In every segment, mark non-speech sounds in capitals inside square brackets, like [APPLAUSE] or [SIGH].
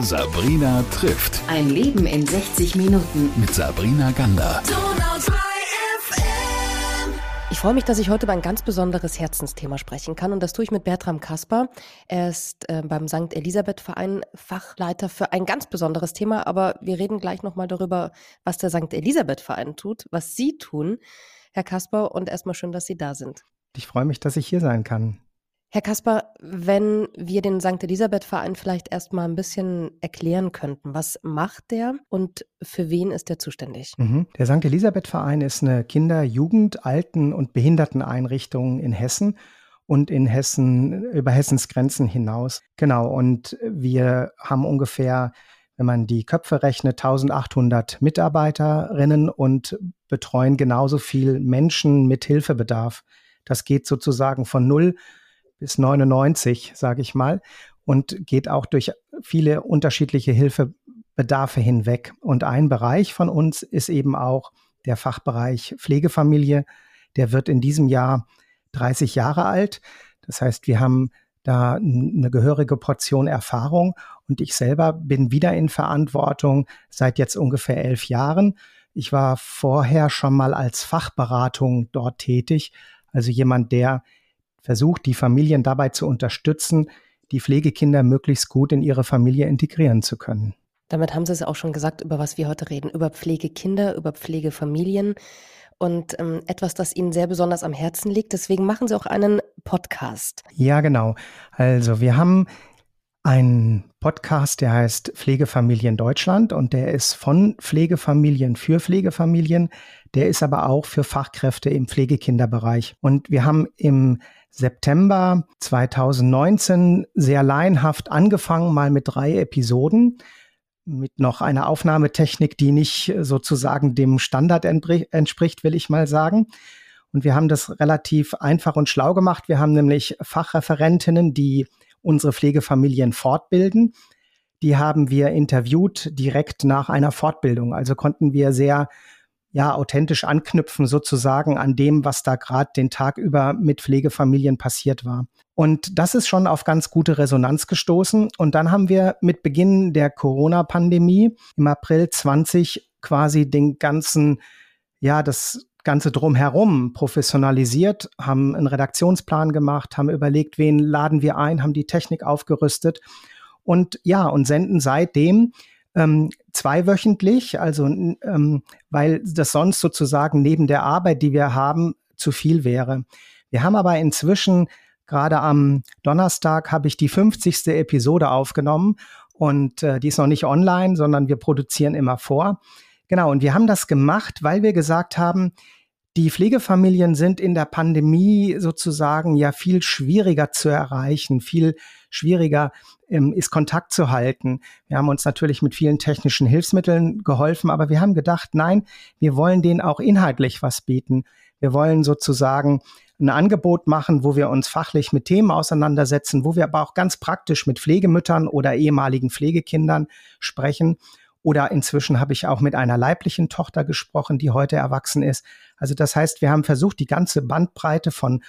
Sabrina trifft. Ein Leben in 60 Minuten. Mit Sabrina Gander. Ich freue mich, dass ich heute über ein ganz besonderes Herzensthema sprechen kann und das tue ich mit Bertram Kasper. Er ist äh, beim St. Elisabeth Verein Fachleiter für ein ganz besonderes Thema, aber wir reden gleich nochmal darüber, was der St. Elisabeth Verein tut, was Sie tun, Herr Kasper, und erstmal schön, dass Sie da sind. Ich freue mich, dass ich hier sein kann. Herr Kasper, wenn wir den St. Elisabeth-Verein vielleicht erstmal ein bisschen erklären könnten, was macht der und für wen ist der zuständig? Mhm. Der St. Elisabeth-Verein ist eine Kinder-, Jugend-, Alten- und Behinderteneinrichtung in Hessen und in Hessen, über Hessens Grenzen hinaus. Genau, und wir haben ungefähr, wenn man die Köpfe rechnet, 1800 Mitarbeiterinnen und betreuen genauso viel Menschen mit Hilfebedarf. Das geht sozusagen von null bis 99, sage ich mal, und geht auch durch viele unterschiedliche Hilfebedarfe hinweg. Und ein Bereich von uns ist eben auch der Fachbereich Pflegefamilie. Der wird in diesem Jahr 30 Jahre alt. Das heißt, wir haben da eine gehörige Portion Erfahrung und ich selber bin wieder in Verantwortung seit jetzt ungefähr elf Jahren. Ich war vorher schon mal als Fachberatung dort tätig, also jemand, der versucht, die Familien dabei zu unterstützen, die Pflegekinder möglichst gut in ihre Familie integrieren zu können. Damit haben Sie es auch schon gesagt, über was wir heute reden, über Pflegekinder, über Pflegefamilien und ähm, etwas, das Ihnen sehr besonders am Herzen liegt. Deswegen machen Sie auch einen Podcast. Ja, genau. Also wir haben einen Podcast, der heißt Pflegefamilien Deutschland und der ist von Pflegefamilien für Pflegefamilien. Der ist aber auch für Fachkräfte im Pflegekinderbereich. Und wir haben im September 2019 sehr laienhaft angefangen, mal mit drei Episoden, mit noch einer Aufnahmetechnik, die nicht sozusagen dem Standard entspricht, will ich mal sagen. Und wir haben das relativ einfach und schlau gemacht. Wir haben nämlich Fachreferentinnen, die unsere Pflegefamilien fortbilden. Die haben wir interviewt direkt nach einer Fortbildung. Also konnten wir sehr ja authentisch anknüpfen sozusagen an dem, was da gerade den Tag über mit Pflegefamilien passiert war. Und das ist schon auf ganz gute Resonanz gestoßen. Und dann haben wir mit Beginn der Corona-Pandemie im April 20 quasi den ganzen, ja, das Ganze drumherum professionalisiert, haben einen Redaktionsplan gemacht, haben überlegt, wen laden wir ein, haben die Technik aufgerüstet und ja, und senden seitdem ähm, zweiwöchentlich, also ähm, weil das sonst sozusagen neben der Arbeit, die wir haben, zu viel wäre. Wir haben aber inzwischen, gerade am Donnerstag, habe ich die 50. Episode aufgenommen und äh, die ist noch nicht online, sondern wir produzieren immer vor. Genau, und wir haben das gemacht, weil wir gesagt haben, die Pflegefamilien sind in der Pandemie sozusagen ja viel schwieriger zu erreichen, viel schwieriger ähm, ist Kontakt zu halten. Wir haben uns natürlich mit vielen technischen Hilfsmitteln geholfen, aber wir haben gedacht, nein, wir wollen denen auch inhaltlich was bieten. Wir wollen sozusagen ein Angebot machen, wo wir uns fachlich mit Themen auseinandersetzen, wo wir aber auch ganz praktisch mit Pflegemüttern oder ehemaligen Pflegekindern sprechen. Oder inzwischen habe ich auch mit einer leiblichen Tochter gesprochen, die heute erwachsen ist. Also das heißt, wir haben versucht, die ganze Bandbreite von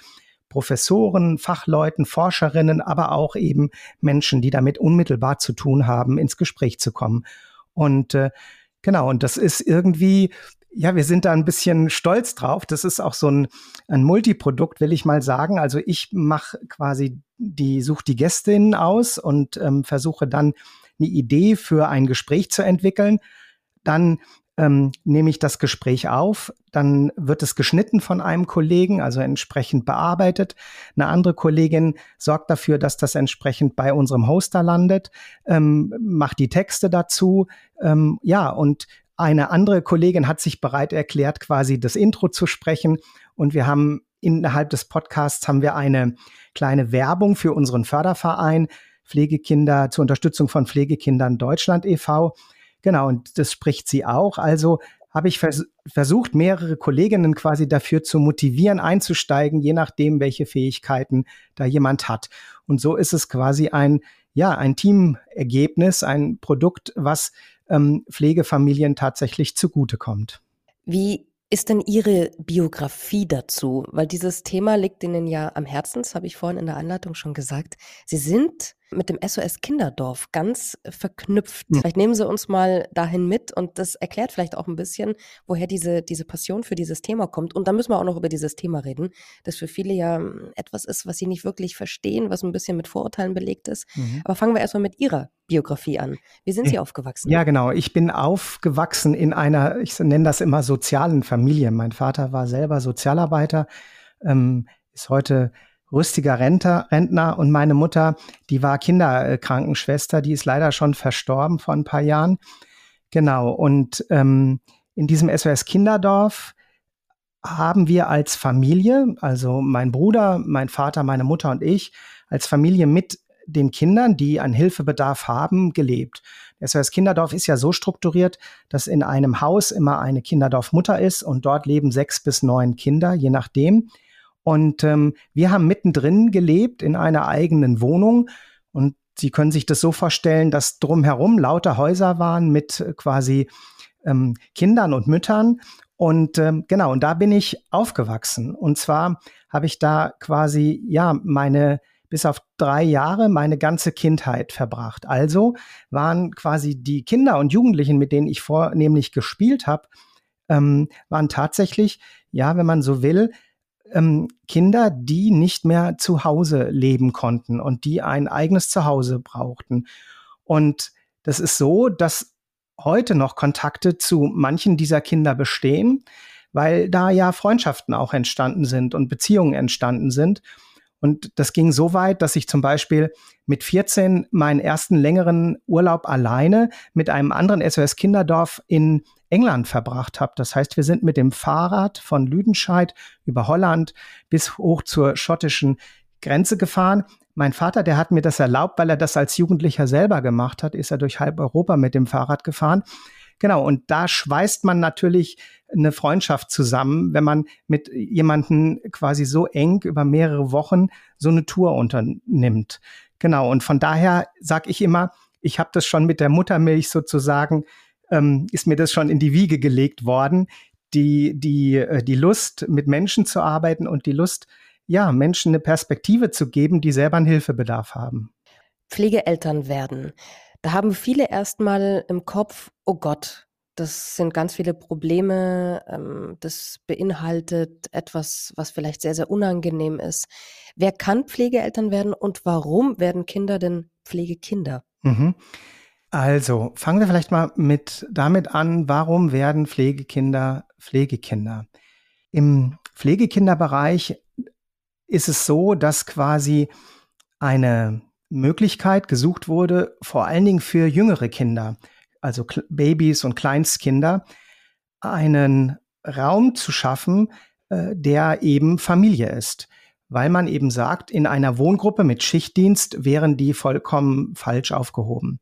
Professoren, Fachleuten, Forscherinnen, aber auch eben Menschen, die damit unmittelbar zu tun haben, ins Gespräch zu kommen. Und äh, genau, und das ist irgendwie, ja, wir sind da ein bisschen stolz drauf. Das ist auch so ein, ein Multiprodukt, will ich mal sagen. Also ich mache quasi die, suche die Gästinnen aus und ähm, versuche dann eine Idee für ein Gespräch zu entwickeln. Dann ähm, nehme ich das Gespräch auf, dann wird es geschnitten von einem Kollegen, also entsprechend bearbeitet. Eine andere Kollegin sorgt dafür, dass das entsprechend bei unserem Hoster landet, ähm, macht die Texte dazu. Ähm, ja, und eine andere Kollegin hat sich bereit erklärt, quasi das Intro zu sprechen. Und wir haben innerhalb des Podcasts haben wir eine kleine Werbung für unseren Förderverein Pflegekinder zur Unterstützung von Pflegekindern Deutschland e.V. Genau, und das spricht sie auch. Also habe ich vers versucht, mehrere Kolleginnen quasi dafür zu motivieren, einzusteigen, je nachdem, welche Fähigkeiten da jemand hat. Und so ist es quasi ein, ja, ein Teamergebnis, ein Produkt, was ähm, Pflegefamilien tatsächlich zugutekommt. Wie ist denn Ihre Biografie dazu? Weil dieses Thema liegt Ihnen ja am Herzen, das habe ich vorhin in der Anleitung schon gesagt. Sie sind mit dem SOS Kinderdorf ganz verknüpft. Hm. Vielleicht nehmen Sie uns mal dahin mit und das erklärt vielleicht auch ein bisschen, woher diese, diese Passion für dieses Thema kommt. Und da müssen wir auch noch über dieses Thema reden, das für viele ja hm, etwas ist, was sie nicht wirklich verstehen, was ein bisschen mit Vorurteilen belegt ist. Mhm. Aber fangen wir erstmal mit Ihrer Biografie an. Wie sind Sie aufgewachsen? Ja, genau. Ich bin aufgewachsen in einer, ich nenne das immer sozialen Familie. Mein Vater war selber Sozialarbeiter, ähm, ist heute rüstiger Renter, Rentner und meine Mutter, die war Kinderkrankenschwester, die ist leider schon verstorben vor ein paar Jahren. Genau, und ähm, in diesem SOS Kinderdorf haben wir als Familie, also mein Bruder, mein Vater, meine Mutter und ich, als Familie mit den Kindern, die einen Hilfebedarf haben, gelebt. Das SOS Kinderdorf ist ja so strukturiert, dass in einem Haus immer eine Kinderdorfmutter ist und dort leben sechs bis neun Kinder, je nachdem. Und ähm, wir haben mittendrin gelebt in einer eigenen Wohnung. Und Sie können sich das so vorstellen, dass drumherum lauter Häuser waren mit äh, quasi ähm, Kindern und Müttern. Und ähm, genau, und da bin ich aufgewachsen. Und zwar habe ich da quasi, ja, meine bis auf drei Jahre meine ganze Kindheit verbracht. Also waren quasi die Kinder und Jugendlichen, mit denen ich vornehmlich gespielt habe, ähm, waren tatsächlich, ja, wenn man so will, ähm, Kinder, die nicht mehr zu Hause leben konnten und die ein eigenes Zuhause brauchten. Und das ist so, dass heute noch Kontakte zu manchen dieser Kinder bestehen, weil da ja Freundschaften auch entstanden sind und Beziehungen entstanden sind. Und das ging so weit, dass ich zum Beispiel mit 14 meinen ersten längeren Urlaub alleine mit einem anderen SOS Kinderdorf in England verbracht habe. Das heißt, wir sind mit dem Fahrrad von Lüdenscheid über Holland bis hoch zur schottischen Grenze gefahren. Mein Vater, der hat mir das erlaubt, weil er das als Jugendlicher selber gemacht hat, ist er durch halb Europa mit dem Fahrrad gefahren. Genau, und da schweißt man natürlich eine Freundschaft zusammen, wenn man mit jemanden quasi so eng über mehrere Wochen so eine Tour unternimmt. Genau, und von daher sage ich immer, ich habe das schon mit der Muttermilch sozusagen, ähm, ist mir das schon in die Wiege gelegt worden, die, die, äh, die Lust, mit Menschen zu arbeiten und die Lust, ja, Menschen eine Perspektive zu geben, die selber einen Hilfebedarf haben. Pflegeeltern werden. Da haben viele erstmal im Kopf, oh Gott, das sind ganz viele Probleme, ähm, das beinhaltet etwas, was vielleicht sehr, sehr unangenehm ist. Wer kann Pflegeeltern werden und warum werden Kinder denn Pflegekinder? Mhm. Also fangen wir vielleicht mal mit damit an, warum werden Pflegekinder Pflegekinder? Im Pflegekinderbereich ist es so, dass quasi eine Möglichkeit gesucht wurde, vor allen Dingen für jüngere Kinder, also Babys und Kleinstkinder, einen Raum zu schaffen, äh, der eben Familie ist. Weil man eben sagt, in einer Wohngruppe mit Schichtdienst wären die vollkommen falsch aufgehoben.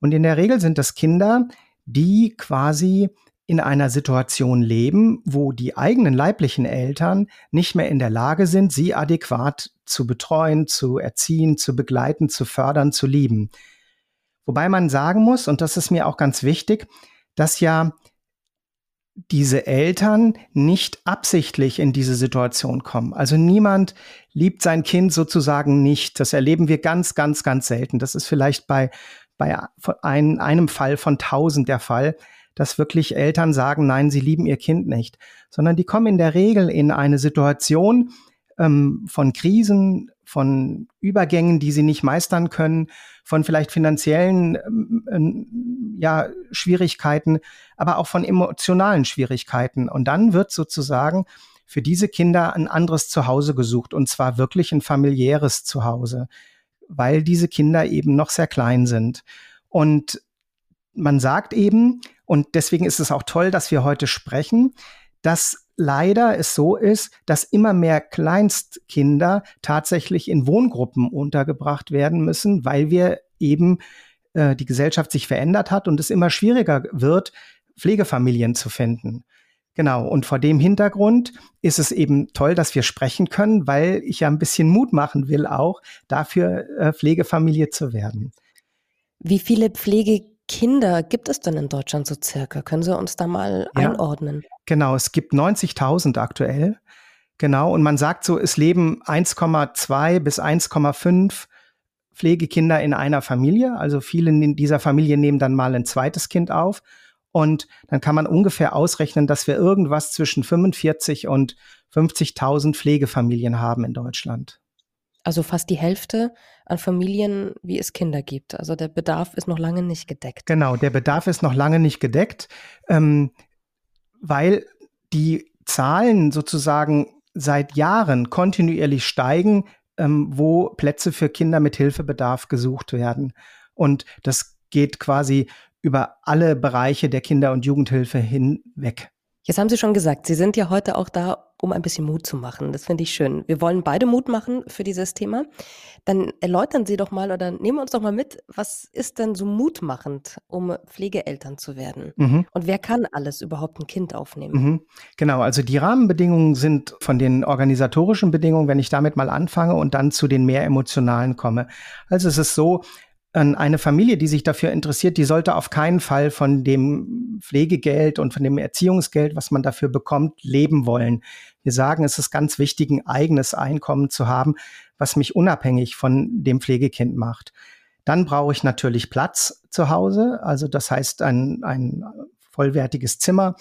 Und in der Regel sind das Kinder, die quasi in einer Situation leben, wo die eigenen leiblichen Eltern nicht mehr in der Lage sind, sie adäquat zu betreuen, zu erziehen, zu begleiten, zu fördern, zu lieben. Wobei man sagen muss, und das ist mir auch ganz wichtig, dass ja diese Eltern nicht absichtlich in diese Situation kommen. Also niemand liebt sein Kind sozusagen nicht. Das erleben wir ganz, ganz, ganz selten. Das ist vielleicht bei, bei ein, einem Fall von tausend der Fall dass wirklich Eltern sagen, nein, sie lieben ihr Kind nicht, sondern die kommen in der Regel in eine Situation ähm, von Krisen, von Übergängen, die sie nicht meistern können, von vielleicht finanziellen ähm, ja, Schwierigkeiten, aber auch von emotionalen Schwierigkeiten. Und dann wird sozusagen für diese Kinder ein anderes Zuhause gesucht und zwar wirklich ein familiäres Zuhause, weil diese Kinder eben noch sehr klein sind. Und man sagt eben, und deswegen ist es auch toll, dass wir heute sprechen, dass leider es so ist, dass immer mehr Kleinstkinder tatsächlich in Wohngruppen untergebracht werden müssen, weil wir eben äh, die Gesellschaft sich verändert hat und es immer schwieriger wird, Pflegefamilien zu finden. Genau, und vor dem Hintergrund ist es eben toll, dass wir sprechen können, weil ich ja ein bisschen Mut machen will, auch dafür äh, Pflegefamilie zu werden. Wie viele Pflege Kinder gibt es denn in Deutschland so circa? Können Sie uns da mal ja, einordnen? Genau, es gibt 90.000 aktuell. Genau, und man sagt so, es leben 1,2 bis 1,5 Pflegekinder in einer Familie. Also viele in dieser Familie nehmen dann mal ein zweites Kind auf. Und dann kann man ungefähr ausrechnen, dass wir irgendwas zwischen 45 und 50.000 Pflegefamilien haben in Deutschland. Also fast die Hälfte an Familien, wie es Kinder gibt. Also der Bedarf ist noch lange nicht gedeckt. Genau, der Bedarf ist noch lange nicht gedeckt, ähm, weil die Zahlen sozusagen seit Jahren kontinuierlich steigen, ähm, wo Plätze für Kinder mit Hilfebedarf gesucht werden. Und das geht quasi über alle Bereiche der Kinder- und Jugendhilfe hinweg. Jetzt haben Sie schon gesagt, Sie sind ja heute auch da, um ein bisschen Mut zu machen. Das finde ich schön. Wir wollen beide Mut machen für dieses Thema. Dann erläutern Sie doch mal oder nehmen uns doch mal mit, was ist denn so mutmachend, um Pflegeeltern zu werden? Mhm. Und wer kann alles überhaupt ein Kind aufnehmen? Mhm. Genau, also die Rahmenbedingungen sind von den organisatorischen Bedingungen, wenn ich damit mal anfange und dann zu den mehr emotionalen komme. Also es ist so, eine Familie, die sich dafür interessiert, die sollte auf keinen Fall von dem Pflegegeld und von dem Erziehungsgeld, was man dafür bekommt, leben wollen. Wir sagen, es ist ganz wichtig, ein eigenes Einkommen zu haben, was mich unabhängig von dem Pflegekind macht. Dann brauche ich natürlich Platz zu Hause, also das heißt ein, ein vollwertiges Zimmer.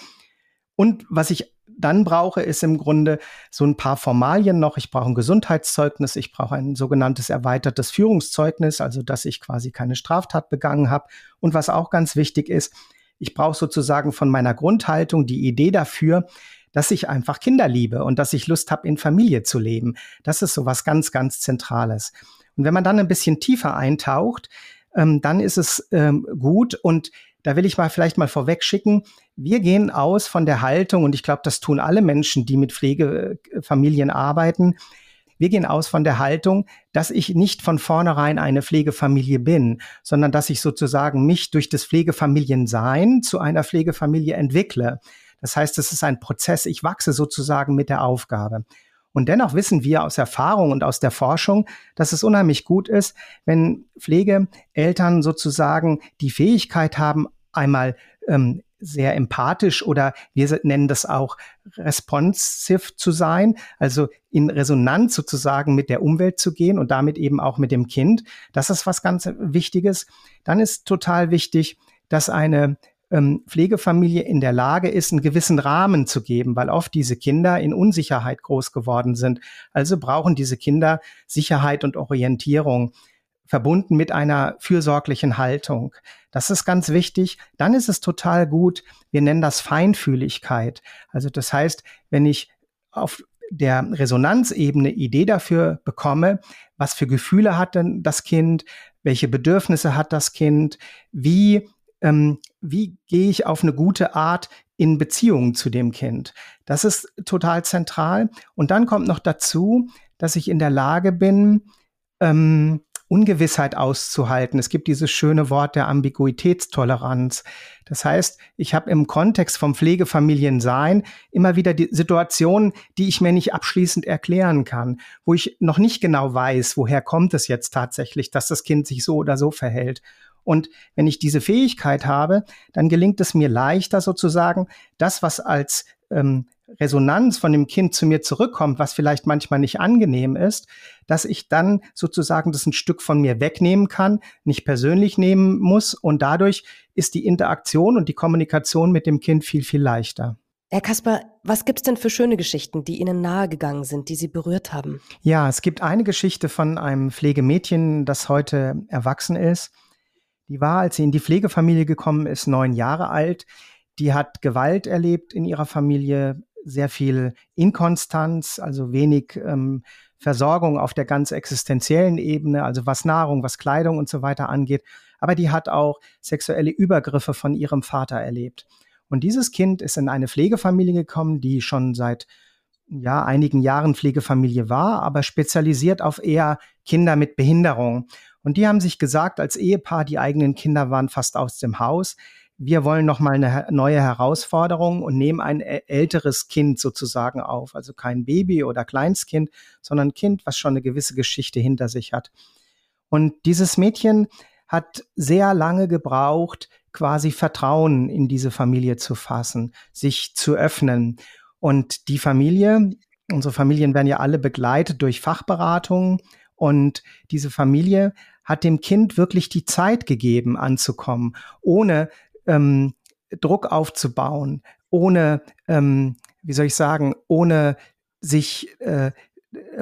Und was ich dann brauche, ist im Grunde so ein paar Formalien noch. Ich brauche ein Gesundheitszeugnis, ich brauche ein sogenanntes erweitertes Führungszeugnis, also dass ich quasi keine Straftat begangen habe. Und was auch ganz wichtig ist, ich brauche sozusagen von meiner Grundhaltung die Idee dafür, dass ich einfach Kinder liebe und dass ich Lust habe, in Familie zu leben. Das ist so was ganz, ganz Zentrales. Und wenn man dann ein bisschen tiefer eintaucht, ähm, dann ist es ähm, gut und da will ich mal vielleicht mal vorweg schicken, wir gehen aus von der Haltung, und ich glaube, das tun alle Menschen, die mit Pflegefamilien arbeiten, wir gehen aus von der Haltung, dass ich nicht von vornherein eine Pflegefamilie bin, sondern dass ich sozusagen mich durch das Pflegefamiliensein zu einer Pflegefamilie entwickle. Das heißt, es ist ein Prozess, ich wachse sozusagen mit der Aufgabe. Und dennoch wissen wir aus Erfahrung und aus der Forschung, dass es unheimlich gut ist, wenn Pflegeeltern sozusagen die Fähigkeit haben, einmal ähm, sehr empathisch oder wir nennen das auch responsive zu sein, also in Resonanz sozusagen mit der Umwelt zu gehen und damit eben auch mit dem Kind. Das ist was ganz Wichtiges. Dann ist total wichtig, dass eine ähm, Pflegefamilie in der Lage ist, einen gewissen Rahmen zu geben, weil oft diese Kinder in Unsicherheit groß geworden sind. Also brauchen diese Kinder Sicherheit und Orientierung verbunden mit einer fürsorglichen Haltung. Das ist ganz wichtig. Dann ist es total gut. Wir nennen das Feinfühligkeit. Also das heißt, wenn ich auf der Resonanzebene Idee dafür bekomme, was für Gefühle hat denn das Kind, welche Bedürfnisse hat das Kind, wie ähm, wie gehe ich auf eine gute Art in Beziehungen zu dem Kind. Das ist total zentral. Und dann kommt noch dazu, dass ich in der Lage bin, ähm, Ungewissheit auszuhalten. Es gibt dieses schöne Wort der Ambiguitätstoleranz. Das heißt, ich habe im Kontext vom Pflegefamiliensein immer wieder die Situationen, die ich mir nicht abschließend erklären kann, wo ich noch nicht genau weiß, woher kommt es jetzt tatsächlich, dass das Kind sich so oder so verhält. Und wenn ich diese Fähigkeit habe, dann gelingt es mir leichter sozusagen, das, was als ähm, Resonanz von dem Kind zu mir zurückkommt, was vielleicht manchmal nicht angenehm ist, dass ich dann sozusagen das ein Stück von mir wegnehmen kann, nicht persönlich nehmen muss und dadurch ist die Interaktion und die Kommunikation mit dem Kind viel, viel leichter. Herr Kasper, was gibt's denn für schöne Geschichten, die Ihnen nahegegangen sind, die Sie berührt haben? Ja, es gibt eine Geschichte von einem Pflegemädchen, das heute erwachsen ist. Die war, als sie in die Pflegefamilie gekommen ist, neun Jahre alt. Die hat Gewalt erlebt in ihrer Familie, sehr viel Inkonstanz, also wenig ähm, Versorgung auf der ganz existenziellen Ebene, also was Nahrung, was Kleidung und so weiter angeht. Aber die hat auch sexuelle Übergriffe von ihrem Vater erlebt. Und dieses Kind ist in eine Pflegefamilie gekommen, die schon seit ja, einigen Jahren Pflegefamilie war, aber spezialisiert auf eher Kinder mit Behinderung. Und die haben sich gesagt, als Ehepaar, die eigenen Kinder waren fast aus dem Haus. Wir wollen noch mal eine neue Herausforderung und nehmen ein älteres Kind sozusagen auf. Also kein Baby oder Kleinstkind, sondern ein Kind, was schon eine gewisse Geschichte hinter sich hat. Und dieses Mädchen hat sehr lange gebraucht, quasi Vertrauen in diese Familie zu fassen, sich zu öffnen. Und die Familie, unsere Familien werden ja alle begleitet durch Fachberatungen. Und diese Familie hat dem Kind wirklich die Zeit gegeben, anzukommen, ohne ähm, Druck aufzubauen, ohne, ähm, wie soll ich sagen, ohne sich äh,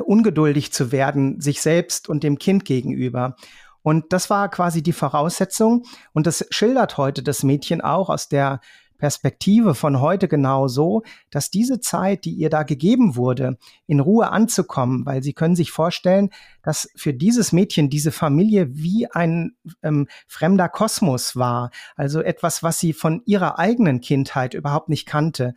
ungeduldig zu werden, sich selbst und dem Kind gegenüber. Und das war quasi die Voraussetzung. Und das schildert heute das Mädchen auch aus der Perspektive von heute genau so, dass diese Zeit, die ihr da gegeben wurde, in Ruhe anzukommen, weil sie können sich vorstellen, dass für dieses Mädchen diese Familie wie ein ähm, fremder Kosmos war, also etwas, was sie von ihrer eigenen Kindheit überhaupt nicht kannte.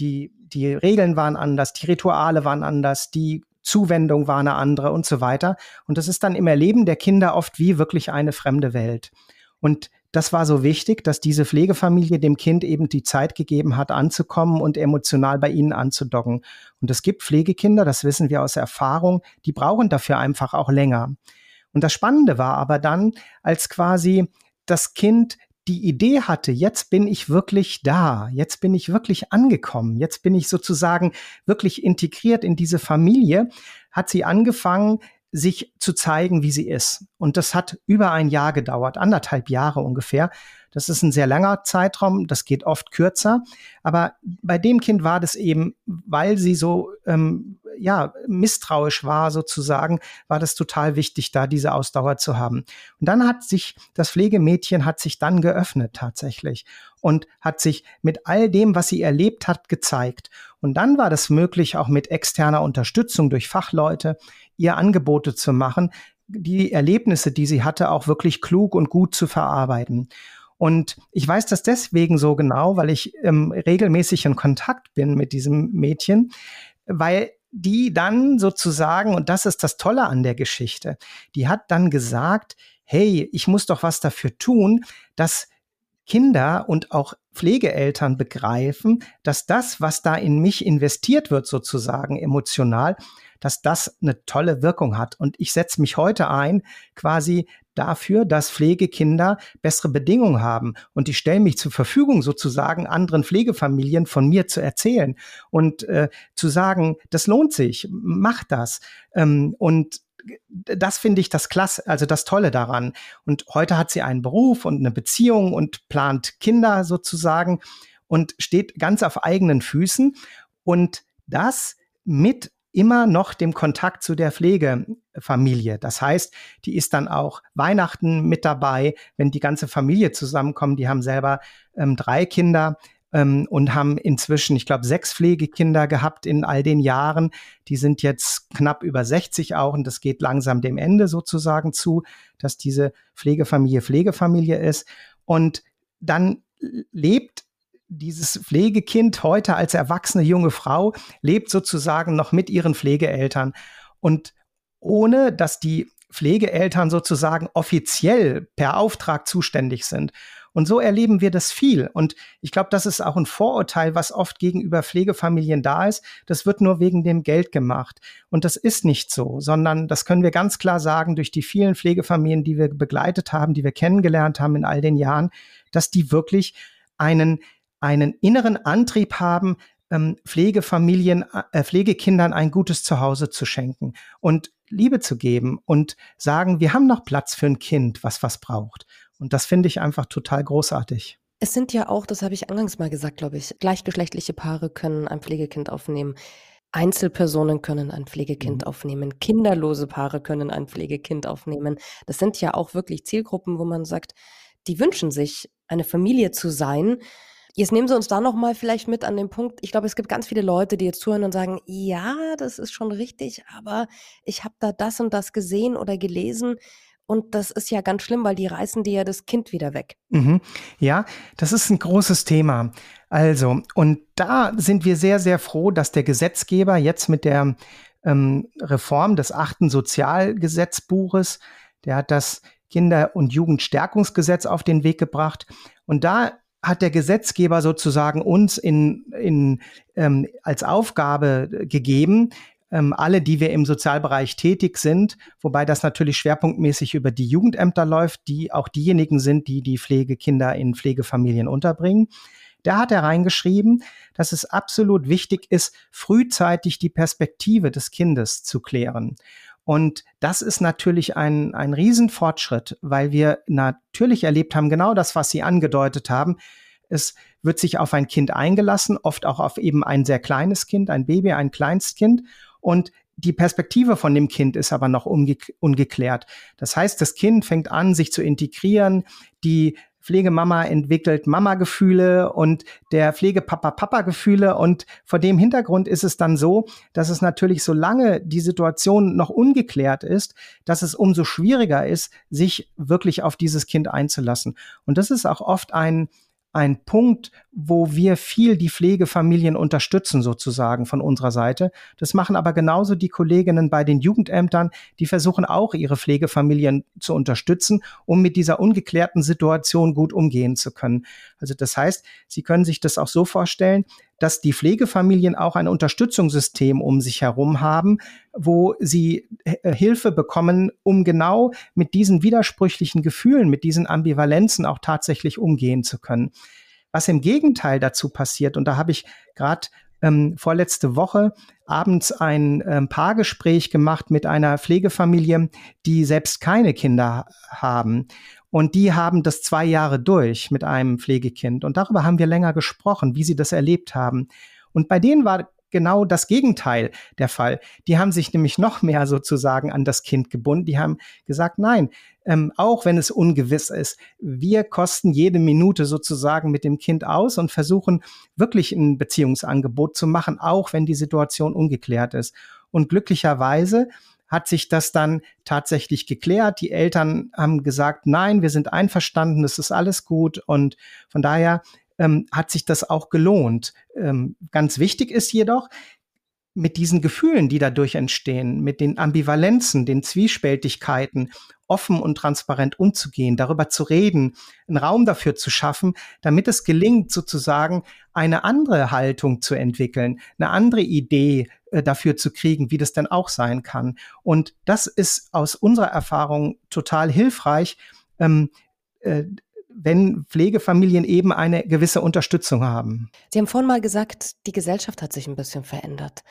Die, die Regeln waren anders, die Rituale waren anders, die Zuwendung war eine andere und so weiter. Und das ist dann im Erleben der Kinder oft wie wirklich eine fremde Welt. Und das war so wichtig, dass diese Pflegefamilie dem Kind eben die Zeit gegeben hat, anzukommen und emotional bei ihnen anzudocken. Und es gibt Pflegekinder, das wissen wir aus Erfahrung, die brauchen dafür einfach auch länger. Und das Spannende war aber dann, als quasi das Kind die Idee hatte, jetzt bin ich wirklich da, jetzt bin ich wirklich angekommen, jetzt bin ich sozusagen wirklich integriert in diese Familie, hat sie angefangen, sich zu zeigen, wie sie ist. Und das hat über ein Jahr gedauert, anderthalb Jahre ungefähr. Das ist ein sehr langer Zeitraum, das geht oft kürzer. Aber bei dem Kind war das eben, weil sie so ähm, ja misstrauisch war sozusagen, war das total wichtig, da diese Ausdauer zu haben. Und dann hat sich das Pflegemädchen hat sich dann geöffnet tatsächlich und hat sich mit all dem, was sie erlebt hat, gezeigt. Und dann war das möglich, auch mit externer Unterstützung durch Fachleute, ihr Angebote zu machen, die Erlebnisse, die sie hatte, auch wirklich klug und gut zu verarbeiten. Und ich weiß das deswegen so genau, weil ich ähm, regelmäßig in Kontakt bin mit diesem Mädchen, weil die dann sozusagen, und das ist das Tolle an der Geschichte, die hat dann gesagt, hey, ich muss doch was dafür tun, dass Kinder und auch Pflegeeltern begreifen, dass das, was da in mich investiert wird, sozusagen emotional, dass das eine tolle Wirkung hat. Und ich setze mich heute ein, quasi dafür, dass Pflegekinder bessere Bedingungen haben. Und ich stelle mich zur Verfügung, sozusagen anderen Pflegefamilien von mir zu erzählen und äh, zu sagen, das lohnt sich, mach das. Ähm, und das finde ich das klasse, also das Tolle daran. Und heute hat sie einen Beruf und eine Beziehung und plant Kinder sozusagen und steht ganz auf eigenen Füßen. Und das mit immer noch dem Kontakt zu der Pflegefamilie. Das heißt, die ist dann auch Weihnachten mit dabei, wenn die ganze Familie zusammenkommt. Die haben selber ähm, drei Kinder ähm, und haben inzwischen, ich glaube, sechs Pflegekinder gehabt in all den Jahren. Die sind jetzt knapp über 60 auch und das geht langsam dem Ende sozusagen zu, dass diese Pflegefamilie Pflegefamilie ist. Und dann lebt dieses Pflegekind heute als erwachsene junge Frau lebt sozusagen noch mit ihren Pflegeeltern und ohne dass die Pflegeeltern sozusagen offiziell per Auftrag zuständig sind. Und so erleben wir das viel. Und ich glaube, das ist auch ein Vorurteil, was oft gegenüber Pflegefamilien da ist. Das wird nur wegen dem Geld gemacht. Und das ist nicht so, sondern das können wir ganz klar sagen durch die vielen Pflegefamilien, die wir begleitet haben, die wir kennengelernt haben in all den Jahren, dass die wirklich einen, einen inneren Antrieb haben, ähm, Pflegefamilien, äh, Pflegekindern ein gutes Zuhause zu schenken und Liebe zu geben und sagen, wir haben noch Platz für ein Kind, was was braucht. Und das finde ich einfach total großartig. Es sind ja auch, das habe ich angangs mal gesagt, glaube ich, gleichgeschlechtliche Paare können ein Pflegekind aufnehmen. Einzelpersonen können ein Pflegekind mhm. aufnehmen, kinderlose Paare können ein Pflegekind aufnehmen. Das sind ja auch wirklich Zielgruppen, wo man sagt, die wünschen sich, eine Familie zu sein. Jetzt nehmen Sie uns da noch mal vielleicht mit an den Punkt. Ich glaube, es gibt ganz viele Leute, die jetzt zuhören und sagen, ja, das ist schon richtig, aber ich habe da das und das gesehen oder gelesen. Und das ist ja ganz schlimm, weil die reißen dir ja das Kind wieder weg. Mhm. Ja, das ist ein großes Thema. Also, und da sind wir sehr, sehr froh, dass der Gesetzgeber jetzt mit der ähm, Reform des achten Sozialgesetzbuches, der hat das Kinder- und Jugendstärkungsgesetz auf den Weg gebracht. Und da hat der Gesetzgeber sozusagen uns in, in, ähm, als Aufgabe gegeben, ähm, alle, die wir im Sozialbereich tätig sind, wobei das natürlich schwerpunktmäßig über die Jugendämter läuft, die auch diejenigen sind, die die Pflegekinder in Pflegefamilien unterbringen. Da hat er reingeschrieben, dass es absolut wichtig ist, frühzeitig die Perspektive des Kindes zu klären. Und das ist natürlich ein, ein Riesenfortschritt, weil wir natürlich erlebt haben, genau das, was Sie angedeutet haben. Es wird sich auf ein Kind eingelassen, oft auch auf eben ein sehr kleines Kind, ein Baby, ein Kleinstkind. Und die Perspektive von dem Kind ist aber noch ungeklärt. Das heißt, das Kind fängt an, sich zu integrieren. Die Pflegemama entwickelt Mama-Gefühle und der Pflegepapa Papa-Gefühle. Und vor dem Hintergrund ist es dann so, dass es natürlich, solange die Situation noch ungeklärt ist, dass es umso schwieriger ist, sich wirklich auf dieses Kind einzulassen. Und das ist auch oft ein, ein Punkt, wo wir viel die Pflegefamilien unterstützen, sozusagen von unserer Seite. Das machen aber genauso die Kolleginnen bei den Jugendämtern, die versuchen auch ihre Pflegefamilien zu unterstützen, um mit dieser ungeklärten Situation gut umgehen zu können. Also das heißt, Sie können sich das auch so vorstellen, dass die Pflegefamilien auch ein Unterstützungssystem um sich herum haben, wo sie äh, Hilfe bekommen, um genau mit diesen widersprüchlichen Gefühlen, mit diesen Ambivalenzen auch tatsächlich umgehen zu können. Was im Gegenteil dazu passiert, und da habe ich gerade ähm, vorletzte Woche abends ein ähm, Paargespräch gemacht mit einer Pflegefamilie, die selbst keine Kinder haben. Und die haben das zwei Jahre durch mit einem Pflegekind. Und darüber haben wir länger gesprochen, wie sie das erlebt haben. Und bei denen war genau das Gegenteil der Fall. Die haben sich nämlich noch mehr sozusagen an das Kind gebunden. Die haben gesagt, nein, ähm, auch wenn es ungewiss ist, wir kosten jede Minute sozusagen mit dem Kind aus und versuchen wirklich ein Beziehungsangebot zu machen, auch wenn die Situation ungeklärt ist. Und glücklicherweise hat sich das dann tatsächlich geklärt. Die Eltern haben gesagt, nein, wir sind einverstanden, es ist alles gut. Und von daher ähm, hat sich das auch gelohnt. Ähm, ganz wichtig ist jedoch, mit diesen Gefühlen, die dadurch entstehen, mit den Ambivalenzen, den Zwiespältigkeiten offen und transparent umzugehen, darüber zu reden, einen Raum dafür zu schaffen, damit es gelingt, sozusagen eine andere Haltung zu entwickeln, eine andere Idee äh, dafür zu kriegen, wie das denn auch sein kann. Und das ist aus unserer Erfahrung total hilfreich, ähm, äh, wenn Pflegefamilien eben eine gewisse Unterstützung haben. Sie haben vorhin mal gesagt, die Gesellschaft hat sich ein bisschen verändert.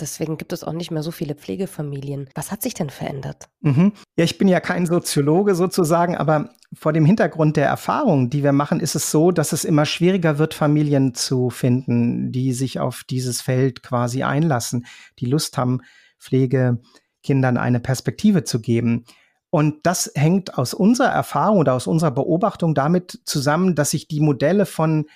Deswegen gibt es auch nicht mehr so viele Pflegefamilien. Was hat sich denn verändert? Mhm. Ja, ich bin ja kein Soziologe sozusagen, aber vor dem Hintergrund der Erfahrungen, die wir machen, ist es so, dass es immer schwieriger wird, Familien zu finden, die sich auf dieses Feld quasi einlassen, die Lust haben, Pflegekindern eine Perspektive zu geben. Und das hängt aus unserer Erfahrung oder aus unserer Beobachtung damit zusammen, dass sich die Modelle von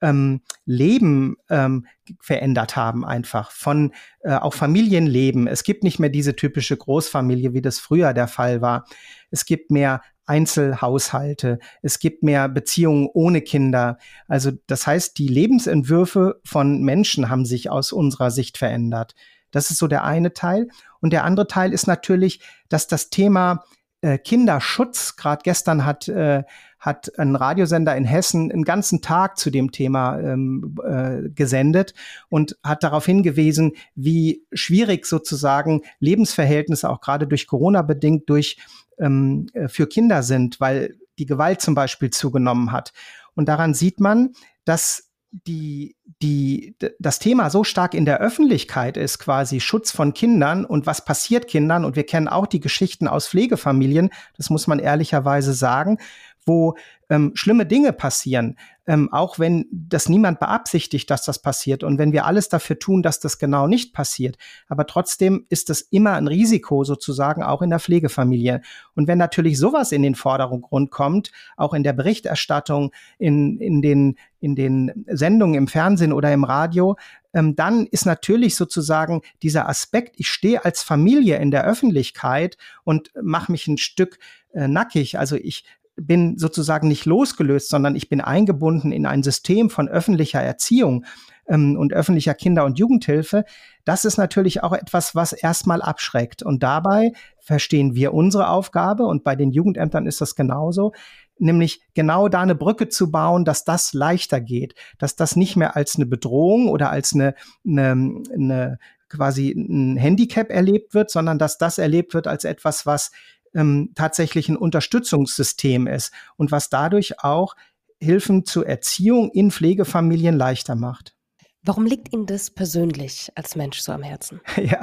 ähm, Leben ähm, verändert haben, einfach von äh, auch Familienleben. Es gibt nicht mehr diese typische Großfamilie, wie das früher der Fall war. Es gibt mehr Einzelhaushalte, es gibt mehr Beziehungen ohne Kinder. Also das heißt, die Lebensentwürfe von Menschen haben sich aus unserer Sicht verändert. Das ist so der eine Teil. Und der andere Teil ist natürlich, dass das Thema äh, Kinderschutz, gerade gestern hat äh, hat ein Radiosender in Hessen einen ganzen Tag zu dem Thema ähm, äh, gesendet und hat darauf hingewiesen, wie schwierig sozusagen Lebensverhältnisse auch gerade durch Corona bedingt durch ähm, äh, für Kinder sind, weil die Gewalt zum Beispiel zugenommen hat. Und daran sieht man, dass die, die, das Thema so stark in der Öffentlichkeit ist, quasi Schutz von Kindern und was passiert Kindern. Und wir kennen auch die Geschichten aus Pflegefamilien, das muss man ehrlicherweise sagen, wo ähm, schlimme Dinge passieren, ähm, auch wenn das niemand beabsichtigt, dass das passiert und wenn wir alles dafür tun, dass das genau nicht passiert. Aber trotzdem ist das immer ein Risiko sozusagen auch in der Pflegefamilie. Und wenn natürlich sowas in den Vordergrund kommt, auch in der Berichterstattung, in, in, den, in den Sendungen im Fernsehen oder im Radio, ähm, dann ist natürlich sozusagen dieser Aspekt, ich stehe als Familie in der Öffentlichkeit und mache mich ein Stück äh, nackig. Also ich bin sozusagen nicht losgelöst, sondern ich bin eingebunden in ein System von öffentlicher Erziehung ähm, und öffentlicher Kinder- und Jugendhilfe. Das ist natürlich auch etwas, was erstmal abschreckt. Und dabei verstehen wir unsere Aufgabe und bei den Jugendämtern ist das genauso, nämlich genau da eine Brücke zu bauen, dass das leichter geht, dass das nicht mehr als eine Bedrohung oder als eine, eine, eine quasi ein Handicap erlebt wird, sondern dass das erlebt wird als etwas, was ähm, tatsächlich ein Unterstützungssystem ist und was dadurch auch Hilfen zur Erziehung in Pflegefamilien leichter macht. Warum liegt Ihnen das persönlich als Mensch so am Herzen? [LAUGHS] Ja,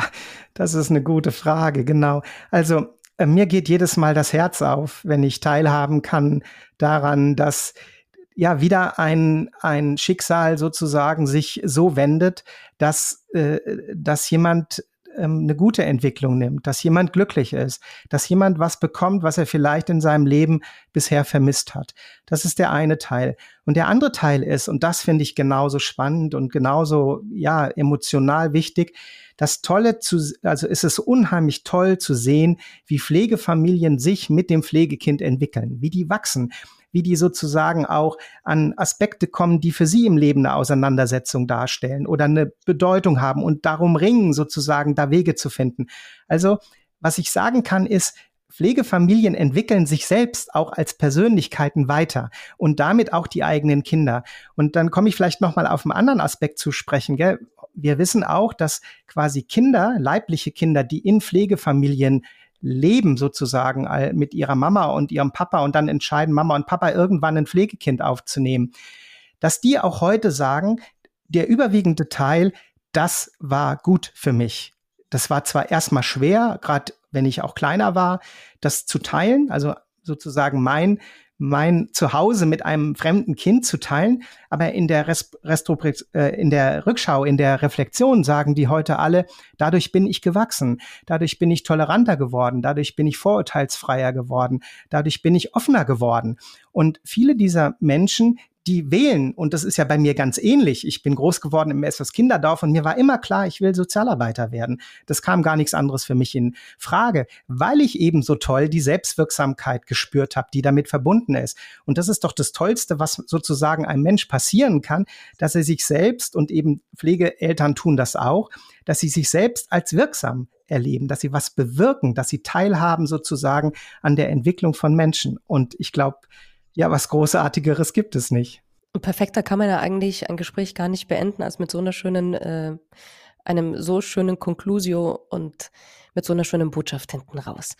das ist eine gute Frage, genau. Also äh, mir geht jedes Mal das Herz auf, wenn ich teilhaben kann daran, dass ja wieder ein, ein Schicksal sozusagen sich so wendet, dass, äh, dass jemand ähm, eine gute Entwicklung nimmt, dass jemand glücklich ist, dass jemand was bekommt, was er vielleicht in seinem Leben bisher vermisst hat. Das ist der eine Teil. Und der andere Teil ist, und das finde ich genauso spannend und genauso, ja, emotional wichtig, das Tolle zu, also ist es unheimlich toll zu sehen, wie Pflegefamilien sich mit dem Pflegekind entwickeln, wie die wachsen, wie die sozusagen auch an Aspekte kommen, die für sie im Leben eine Auseinandersetzung darstellen oder eine Bedeutung haben und darum ringen, sozusagen da Wege zu finden. Also, was ich sagen kann, ist, Pflegefamilien entwickeln sich selbst auch als Persönlichkeiten weiter und damit auch die eigenen Kinder. Und dann komme ich vielleicht noch mal auf einen anderen Aspekt zu sprechen. Gell? Wir wissen auch, dass quasi Kinder, leibliche Kinder, die in Pflegefamilien leben sozusagen mit ihrer Mama und ihrem Papa und dann entscheiden Mama und Papa irgendwann ein Pflegekind aufzunehmen, dass die auch heute sagen, der überwiegende Teil, das war gut für mich. Das war zwar erstmal schwer, gerade wenn ich auch kleiner war, das zu teilen, also sozusagen mein mein Zuhause mit einem fremden Kind zu teilen. Aber in der, Res äh, in der Rückschau, in der Reflexion sagen die heute alle, dadurch bin ich gewachsen, dadurch bin ich toleranter geworden, dadurch bin ich vorurteilsfreier geworden, dadurch bin ich offener geworden. Und viele dieser Menschen, die wählen, und das ist ja bei mir ganz ähnlich. Ich bin groß geworden im SS Kinderdorf und mir war immer klar, ich will Sozialarbeiter werden. Das kam gar nichts anderes für mich in Frage, weil ich eben so toll die Selbstwirksamkeit gespürt habe, die damit verbunden ist. Und das ist doch das Tollste, was sozusagen einem Mensch passieren kann, dass er sich selbst und eben Pflegeeltern tun das auch, dass sie sich selbst als wirksam erleben, dass sie was bewirken, dass sie teilhaben sozusagen an der Entwicklung von Menschen. Und ich glaube, ja, was Großartigeres gibt es nicht. perfekter kann man ja eigentlich ein Gespräch gar nicht beenden, als mit so einer schönen, äh, einem so schönen Conclusio und mit so einer schönen Botschaft hinten raus.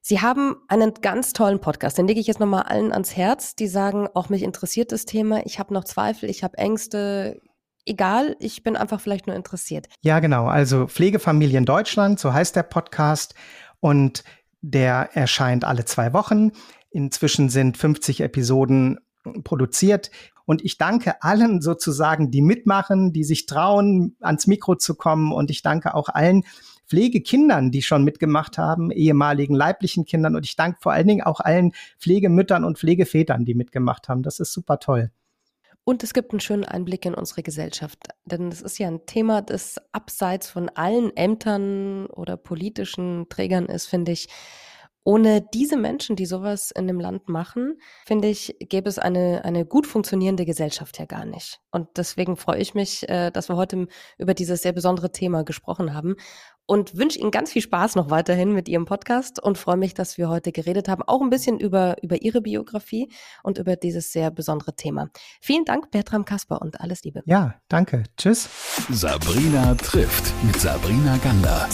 Sie haben einen ganz tollen Podcast, den lege ich jetzt nochmal allen ans Herz, die sagen, auch mich interessiert das Thema, ich habe noch Zweifel, ich habe Ängste, egal, ich bin einfach vielleicht nur interessiert. Ja, genau, also Pflegefamilien Deutschland, so heißt der Podcast und der erscheint alle zwei Wochen. Inzwischen sind 50 Episoden produziert. Und ich danke allen sozusagen, die mitmachen, die sich trauen, ans Mikro zu kommen. Und ich danke auch allen Pflegekindern, die schon mitgemacht haben, ehemaligen leiblichen Kindern. Und ich danke vor allen Dingen auch allen Pflegemüttern und Pflegevätern, die mitgemacht haben. Das ist super toll. Und es gibt einen schönen Einblick in unsere Gesellschaft. Denn es ist ja ein Thema, das abseits von allen Ämtern oder politischen Trägern ist, finde ich ohne diese Menschen, die sowas in dem Land machen, finde ich, gäbe es eine, eine gut funktionierende Gesellschaft ja gar nicht. Und deswegen freue ich mich, äh, dass wir heute über dieses sehr besondere Thema gesprochen haben und wünsche Ihnen ganz viel Spaß noch weiterhin mit Ihrem Podcast und freue mich, dass wir heute geredet haben, auch ein bisschen über, über Ihre Biografie und über dieses sehr besondere Thema. Vielen Dank, Bertram Kasper und alles Liebe. Ja, danke. Tschüss. Sabrina trifft mit Sabrina Gander.